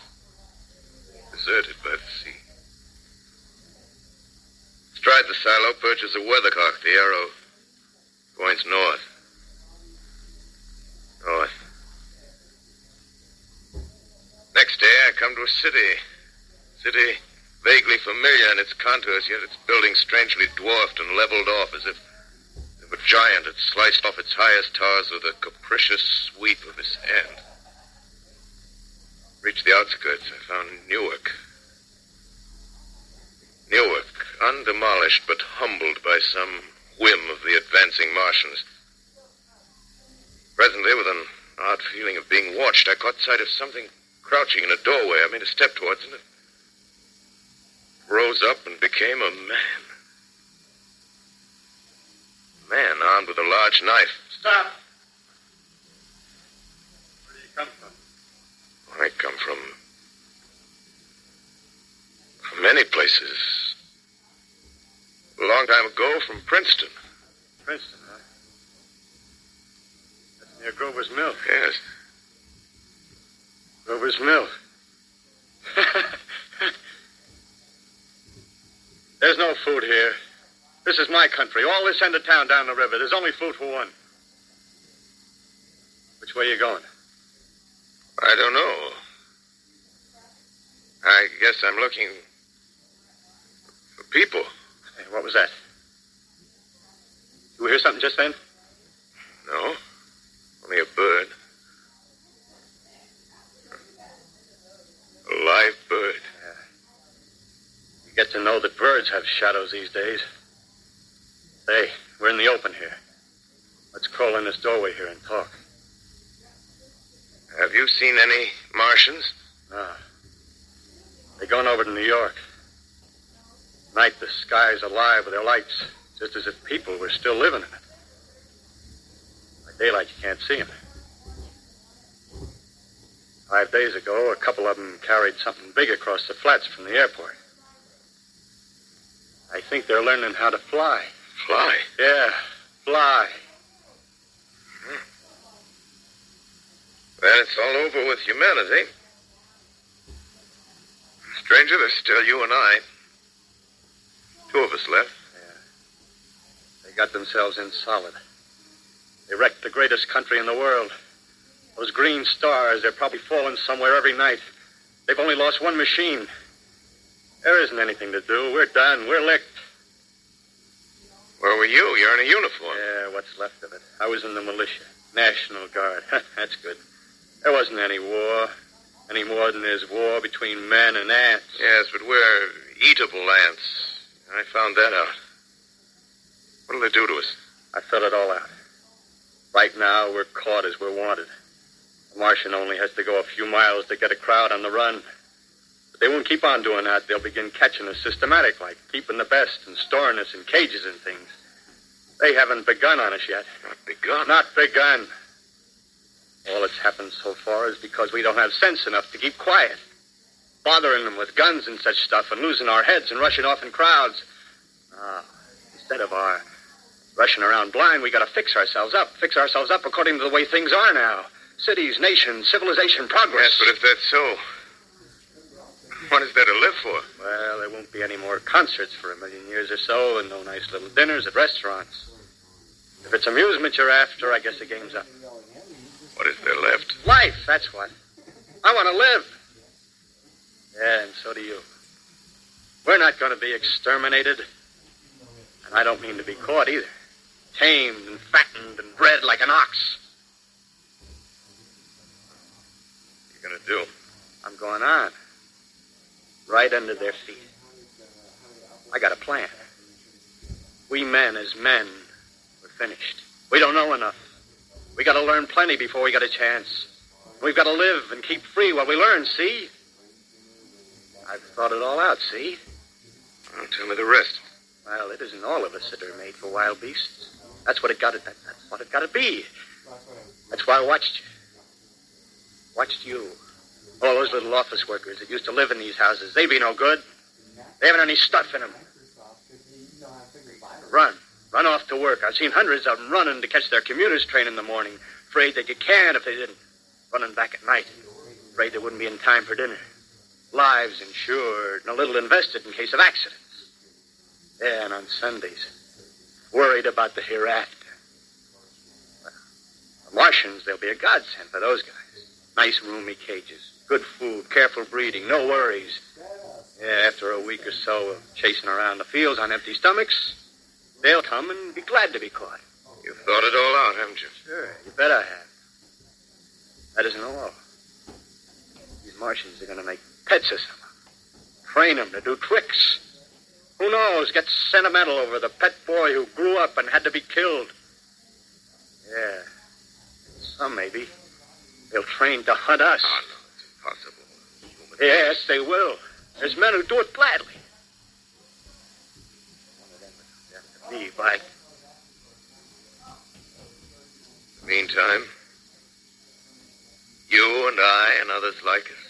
deserted by the sea. Astride the silo perches a weathercock. The arrow points north. North. Next day, I come to a city. City vaguely familiar in its contours, yet its buildings strangely dwarfed and leveled off as if, giant had sliced off its highest towers with a capricious sweep of his hand. Reached the outskirts, I found Newark. Newark, undemolished but humbled by some whim of the advancing Martians. Presently, with an odd feeling of being watched, I caught sight of something crouching in a doorway. I made a step towards and It rose up and became a man. A man armed with a large knife. Stop. Where do you come from? I come from. from many places. A long time ago from Princeton. Princeton, huh? That's near Grover's Mill. Yes. Grover's Mill. There's no food here. This is my country. All this end of town down the river. There's only food for one. Which way are you going? I don't know. I guess I'm looking for people. Hey, what was that? You hear something just then? No. Only a bird. A live bird. You get to know that birds have shadows these days. Hey, we're in the open here. Let's crawl in this doorway here and talk. Have you seen any Martians? Ah. They're going over to New York. Night, the sky's alive with their lights, just as if people were still living in it. By daylight, you can't see them. Five days ago, a couple of them carried something big across the flats from the airport. I think they're learning how to fly. Fly? Yeah, fly. Hmm. Then it's all over with humanity. Stranger, there's still you and I. Two of us left. Yeah. They got themselves in solid. They wrecked the greatest country in the world. Those green stars, they're probably falling somewhere every night. They've only lost one machine. There isn't anything to do. We're done. We're licked. Where were you? You're in a uniform. Yeah, what's left of it. I was in the militia. National Guard. That's good. There wasn't any war. Any more than there's war between men and ants. Yes, but we're eatable ants. I found that out. What'll they do to us? I thought it all out. Right now, we're caught as we're wanted. The Martian only has to go a few miles to get a crowd on the run. But they won't keep on doing that. They'll begin catching us systematic, like keeping the best and storing us in cages and things. They haven't begun on us yet. Not begun. Not begun. All that's happened so far is because we don't have sense enough to keep quiet. Bothering them with guns and such stuff and losing our heads and rushing off in crowds. Ah, instead of our rushing around blind, we gotta fix ourselves up. Fix ourselves up according to the way things are now. Cities, nations, civilization, progress. Yes, but if that's so, what is there to live for? Well, there won't be any more concerts for a million years or so, and no nice little dinners at restaurants. If it's amusement you're after, I guess the game's up. What is there left? Life, that's what. I want to live. Yeah, and so do you. We're not going to be exterminated. And I don't mean to be caught either. Tamed and fattened and bred like an ox. What are you going to do? I'm going on. Right under their feet. I got a plan. We men, as men, we're finished. We don't know enough. We got to learn plenty before we get a chance. We've got to live and keep free while we learn, see? I've thought it all out, see? Well, tell me the rest. Well, it isn't all of us that are made for wild beasts. That's what it got to. That, that's what it got to be. That's why I watched you. Watched you. All those little office workers that used to live in these houses—they'd be no good. They haven't any stuff in them. Run. Run off to work. I've seen hundreds of them running to catch their commuter's train in the morning, afraid they'd get canned if they didn't. Running back at night, afraid they wouldn't be in time for dinner. Lives insured and a little invested in case of accidents. Yeah, and on Sundays, worried about the hereafter. Well, the Martians, they'll be a godsend for those guys. Nice, roomy cages, good food, careful breeding, no worries. Yeah, after a week or so of chasing around the fields on empty stomachs, they'll come and be glad to be caught. You've thought it all out, haven't you? Sure, you bet I have. That isn't all. These Martians are going to make pets of some. Train them to do tricks. Who knows? Get sentimental over the pet boy who grew up and had to be killed. Yeah. Some maybe. They'll train to hunt us. Oh, no. Yes, they will. There's men who do it gladly. Be, by Meantime, you and I and others like us,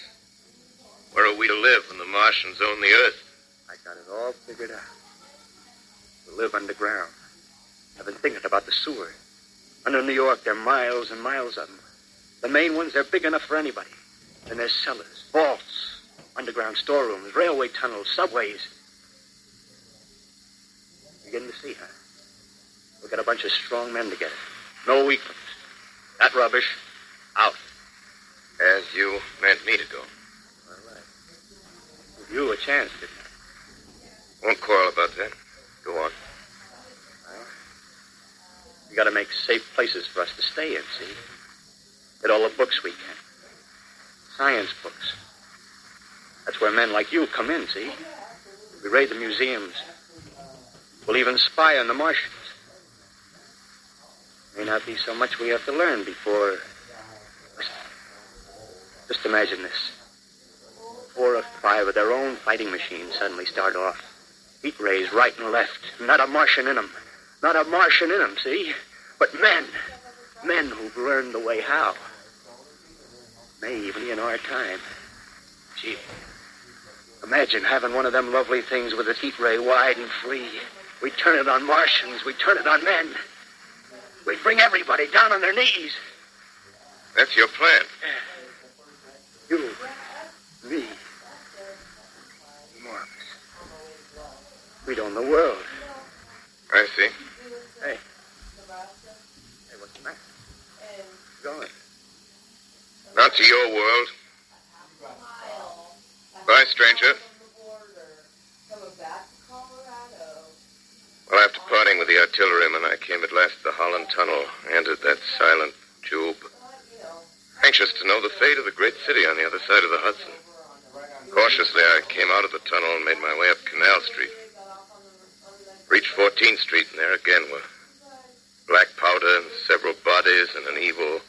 where are we to live when the Martians own the Earth? I got it all figured out. We'll live underground. I've been thinking about the sewer. Under New York, there are miles and miles of them. The main ones, they're big enough for anybody. Then there's cellars, vaults, underground storerooms, railway tunnels, subways. Beginning to see, huh? We've got a bunch of strong men together. No weaklings. That rubbish, out. As you meant me to do. All right. Give you a chance, didn't I? Won't quarrel about that. Go on. We gotta make safe places for us to stay in, see? Get all the books we can. Science books. That's where men like you come in, see? We raid the museums. We'll even spy on the Martians. May not be so much we have to learn before. Listen. Just imagine this. Four or five of their own fighting machines suddenly start off. Heat rays right and left. Not a Martian in them. Not a Martian in them, see? But men. Men who've learned the way how. May even in our time. Gee. Imagine having one of them lovely things with its heat ray wide and free. We'd turn it on Martians. We'd turn it on men. We'd bring everybody down on their knees. That's your plan. You, me, more of us. We'd own the world. I see. Hey. Hey, what's the matter? Going. Not to your world. Bye, stranger. Well, after parting with the artilleryman, I came at last to the Holland Tunnel, entered that silent tube. Anxious to know the fate of the great city on the other side of the Hudson. Cautiously, I came out of the tunnel and made my way up Canal Street. Reached 14th Street, and there again were black powder and several bodies and an evil,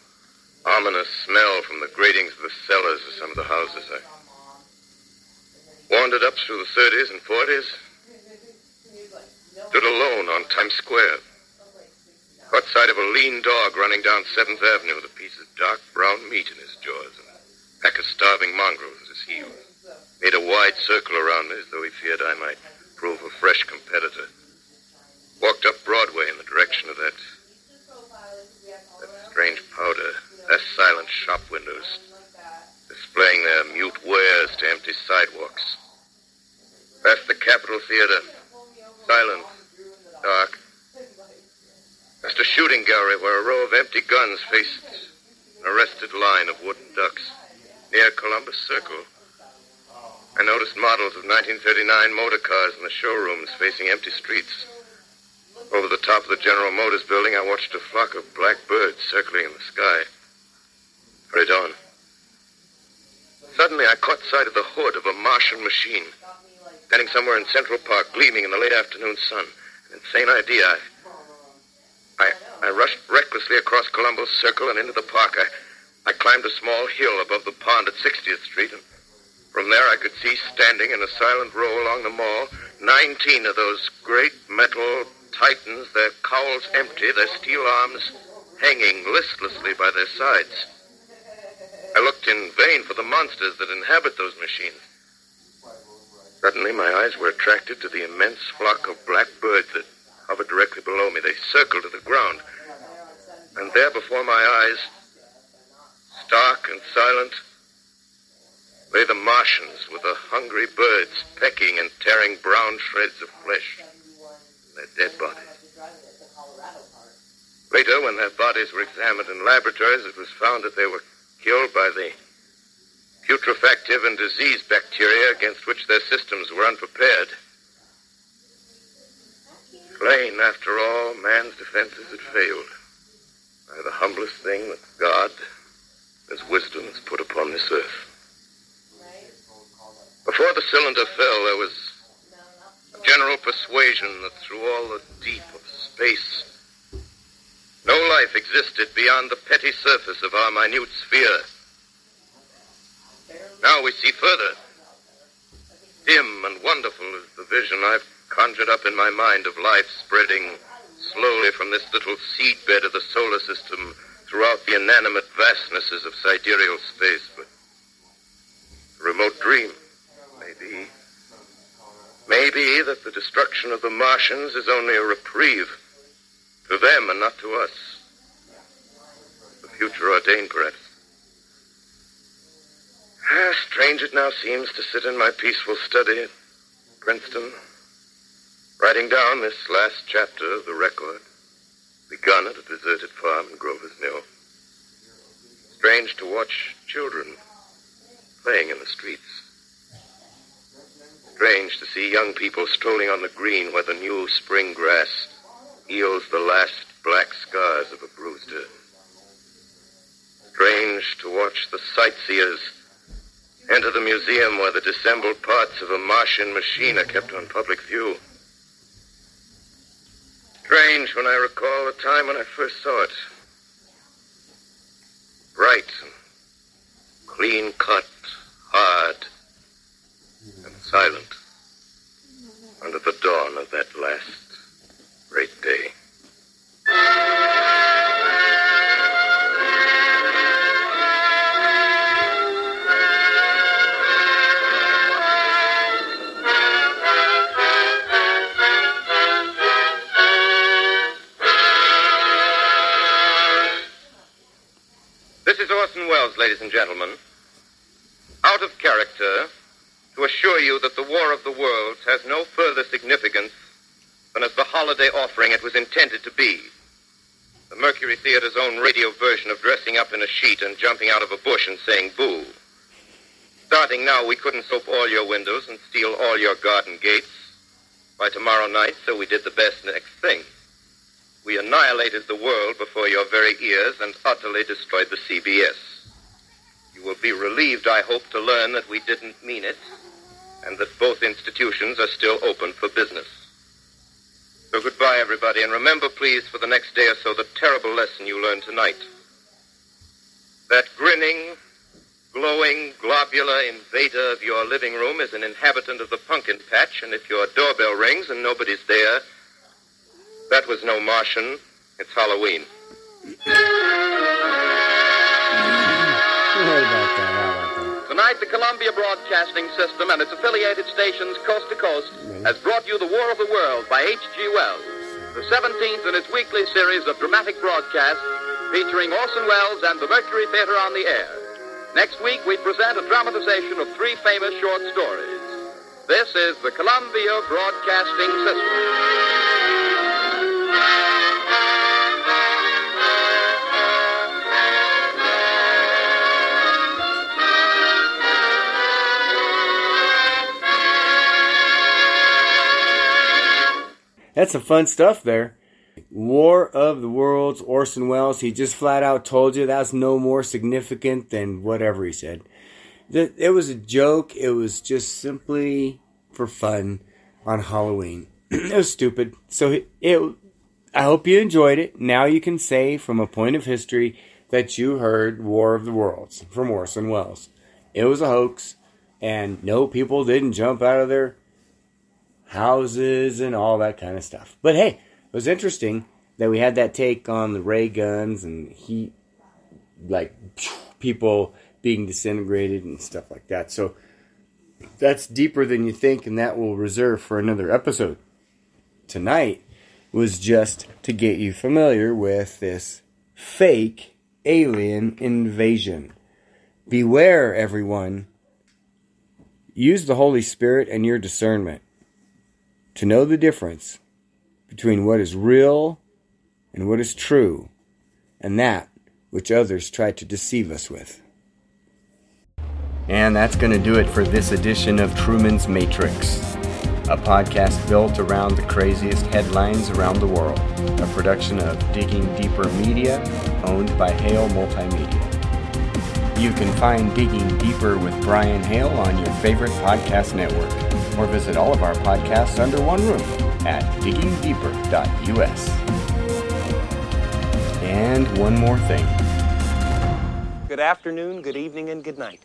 ominous smell from the gratings of the cellars of some of the houses. I wandered up through the 30s and 40s, stood alone on Times Square. Caught sight of a lean dog running down 7th Avenue with a piece of dark brown meat in his jaws and a pack of starving mongrels at his heels. Made a wide circle around me as though he feared I might prove a fresh competitor. Walked up Broadway in the direction of that, that strange powder, their silent shop windows, displaying their mute wares to empty sidewalks. Past the Capitol Theater, silent, dark. Past a shooting gallery where a row of empty guns faced an arrested line of wooden ducks. Near Columbus Circle, I noticed models of 1939 motor cars in the showrooms facing empty streets. Over the top of the General Motors building, I watched a flock of black birds circling in the sky. Hurried on. Suddenly, I caught sight of the hood of a Martian machine, standing somewhere in Central Park, gleaming in the late afternoon sun. An insane idea. I, I, I rushed recklessly across Columbus Circle and into the park. I, I climbed a small hill above the pond at 60th Street, and from there I could see standing in a silent row along the mall 19 of those great metal titans, their cowls empty, their steel arms hanging listlessly by their sides. I looked in vain for the monsters that inhabit those machines. Suddenly, my eyes were attracted to the immense flock of black birds that hovered directly below me. They circled to the ground. And there before my eyes, stark and silent, lay the Martians with the hungry birds pecking and tearing brown shreds of flesh from their dead bodies. Later, when their bodies were examined in laboratories, it was found that they were killed by the putrefactive and disease bacteria against which their systems were unprepared. Plain, after all, man's defenses had failed by the humblest thing that God, His wisdom, has put upon this earth. Before the cylinder fell, there was a general persuasion that through all the deep of space, no life existed beyond the petty surface of our minute sphere. Now we see further. Dim and wonderful is the vision I've conjured up in my mind of life spreading slowly from this little seedbed of the solar system throughout the inanimate vastnesses of sidereal space. But a remote dream, maybe. Maybe that the destruction of the Martians is only a reprieve to them and not to us. The future ordained, perhaps. Ah, strange it now seems to sit in my peaceful study at Princeton, writing down this last chapter of the record, begun at a deserted farm in Grover's Mill. Strange to watch children playing in the streets. Strange to see young people strolling on the green where the new spring grass heals the last black scars of a bruised earth. Strange to watch the sightseers enter the museum where the dissembled parts of a Martian machine are kept on public view. Strange when I recall the time when I first saw it. Bright and clean cut, hard, and silent under the dawn of that last great day. This is Orson Welles, ladies and gentlemen. Out of character, to assure you that the War of the Worlds has no further significance than as the holiday offering it was intended to be. The Mercury Theater's own radio version of dressing up in a sheet and jumping out of a bush and saying boo. Starting now, we couldn't soap all your windows and steal all your garden gates. By tomorrow night, so we did the best next thing. We annihilated the world before your very ears and utterly destroyed the CBS. You will be relieved, I hope, to learn that we didn't mean it and that both institutions are still open for business. So goodbye, everybody, and remember, please, for the next day or so, the terrible lesson you learned tonight. That grinning, glowing, globular invader of your living room is an inhabitant of the pumpkin patch, and if your doorbell rings and nobody's there, that was no Martian. It's Halloween. Oh, Tonight, the Columbia Broadcasting System and its affiliated stations coast to coast has brought you The War of the World by H.G. Wells, the 17th in its weekly series of dramatic broadcasts featuring Orson Welles and the Mercury Theater on the air. Next week, we present a dramatization of three famous short stories. This is the Columbia Broadcasting System. That's some fun stuff there. War of the Worlds, Orson Welles, he just flat out told you that's no more significant than whatever he said. It was a joke. It was just simply for fun on Halloween. it was stupid. So it, it, I hope you enjoyed it. Now you can say from a point of history that you heard War of the Worlds from Orson Welles. It was a hoax, and no, people didn't jump out of their houses and all that kind of stuff. But hey, it was interesting that we had that take on the ray guns and heat, like people being disintegrated and stuff like that. So that's deeper than you think, and that will reserve for another episode. Tonight was just to get you familiar with this fake alien invasion. Beware, everyone. Use the Holy Spirit and your discernment to know the difference between what is real and what is true, and that which others try to deceive us with. And that's going to do it for this edition of Truman's Matrix, a podcast built around the craziest headlines around the world, a production of Digging Deeper Media, owned by Hale Multimedia. You can find Digging Deeper with Brian Hale on your favorite podcast network, or visit all of our podcasts under one roof at diggingdeeper.us. And one more thing. Good afternoon, good evening, and good night.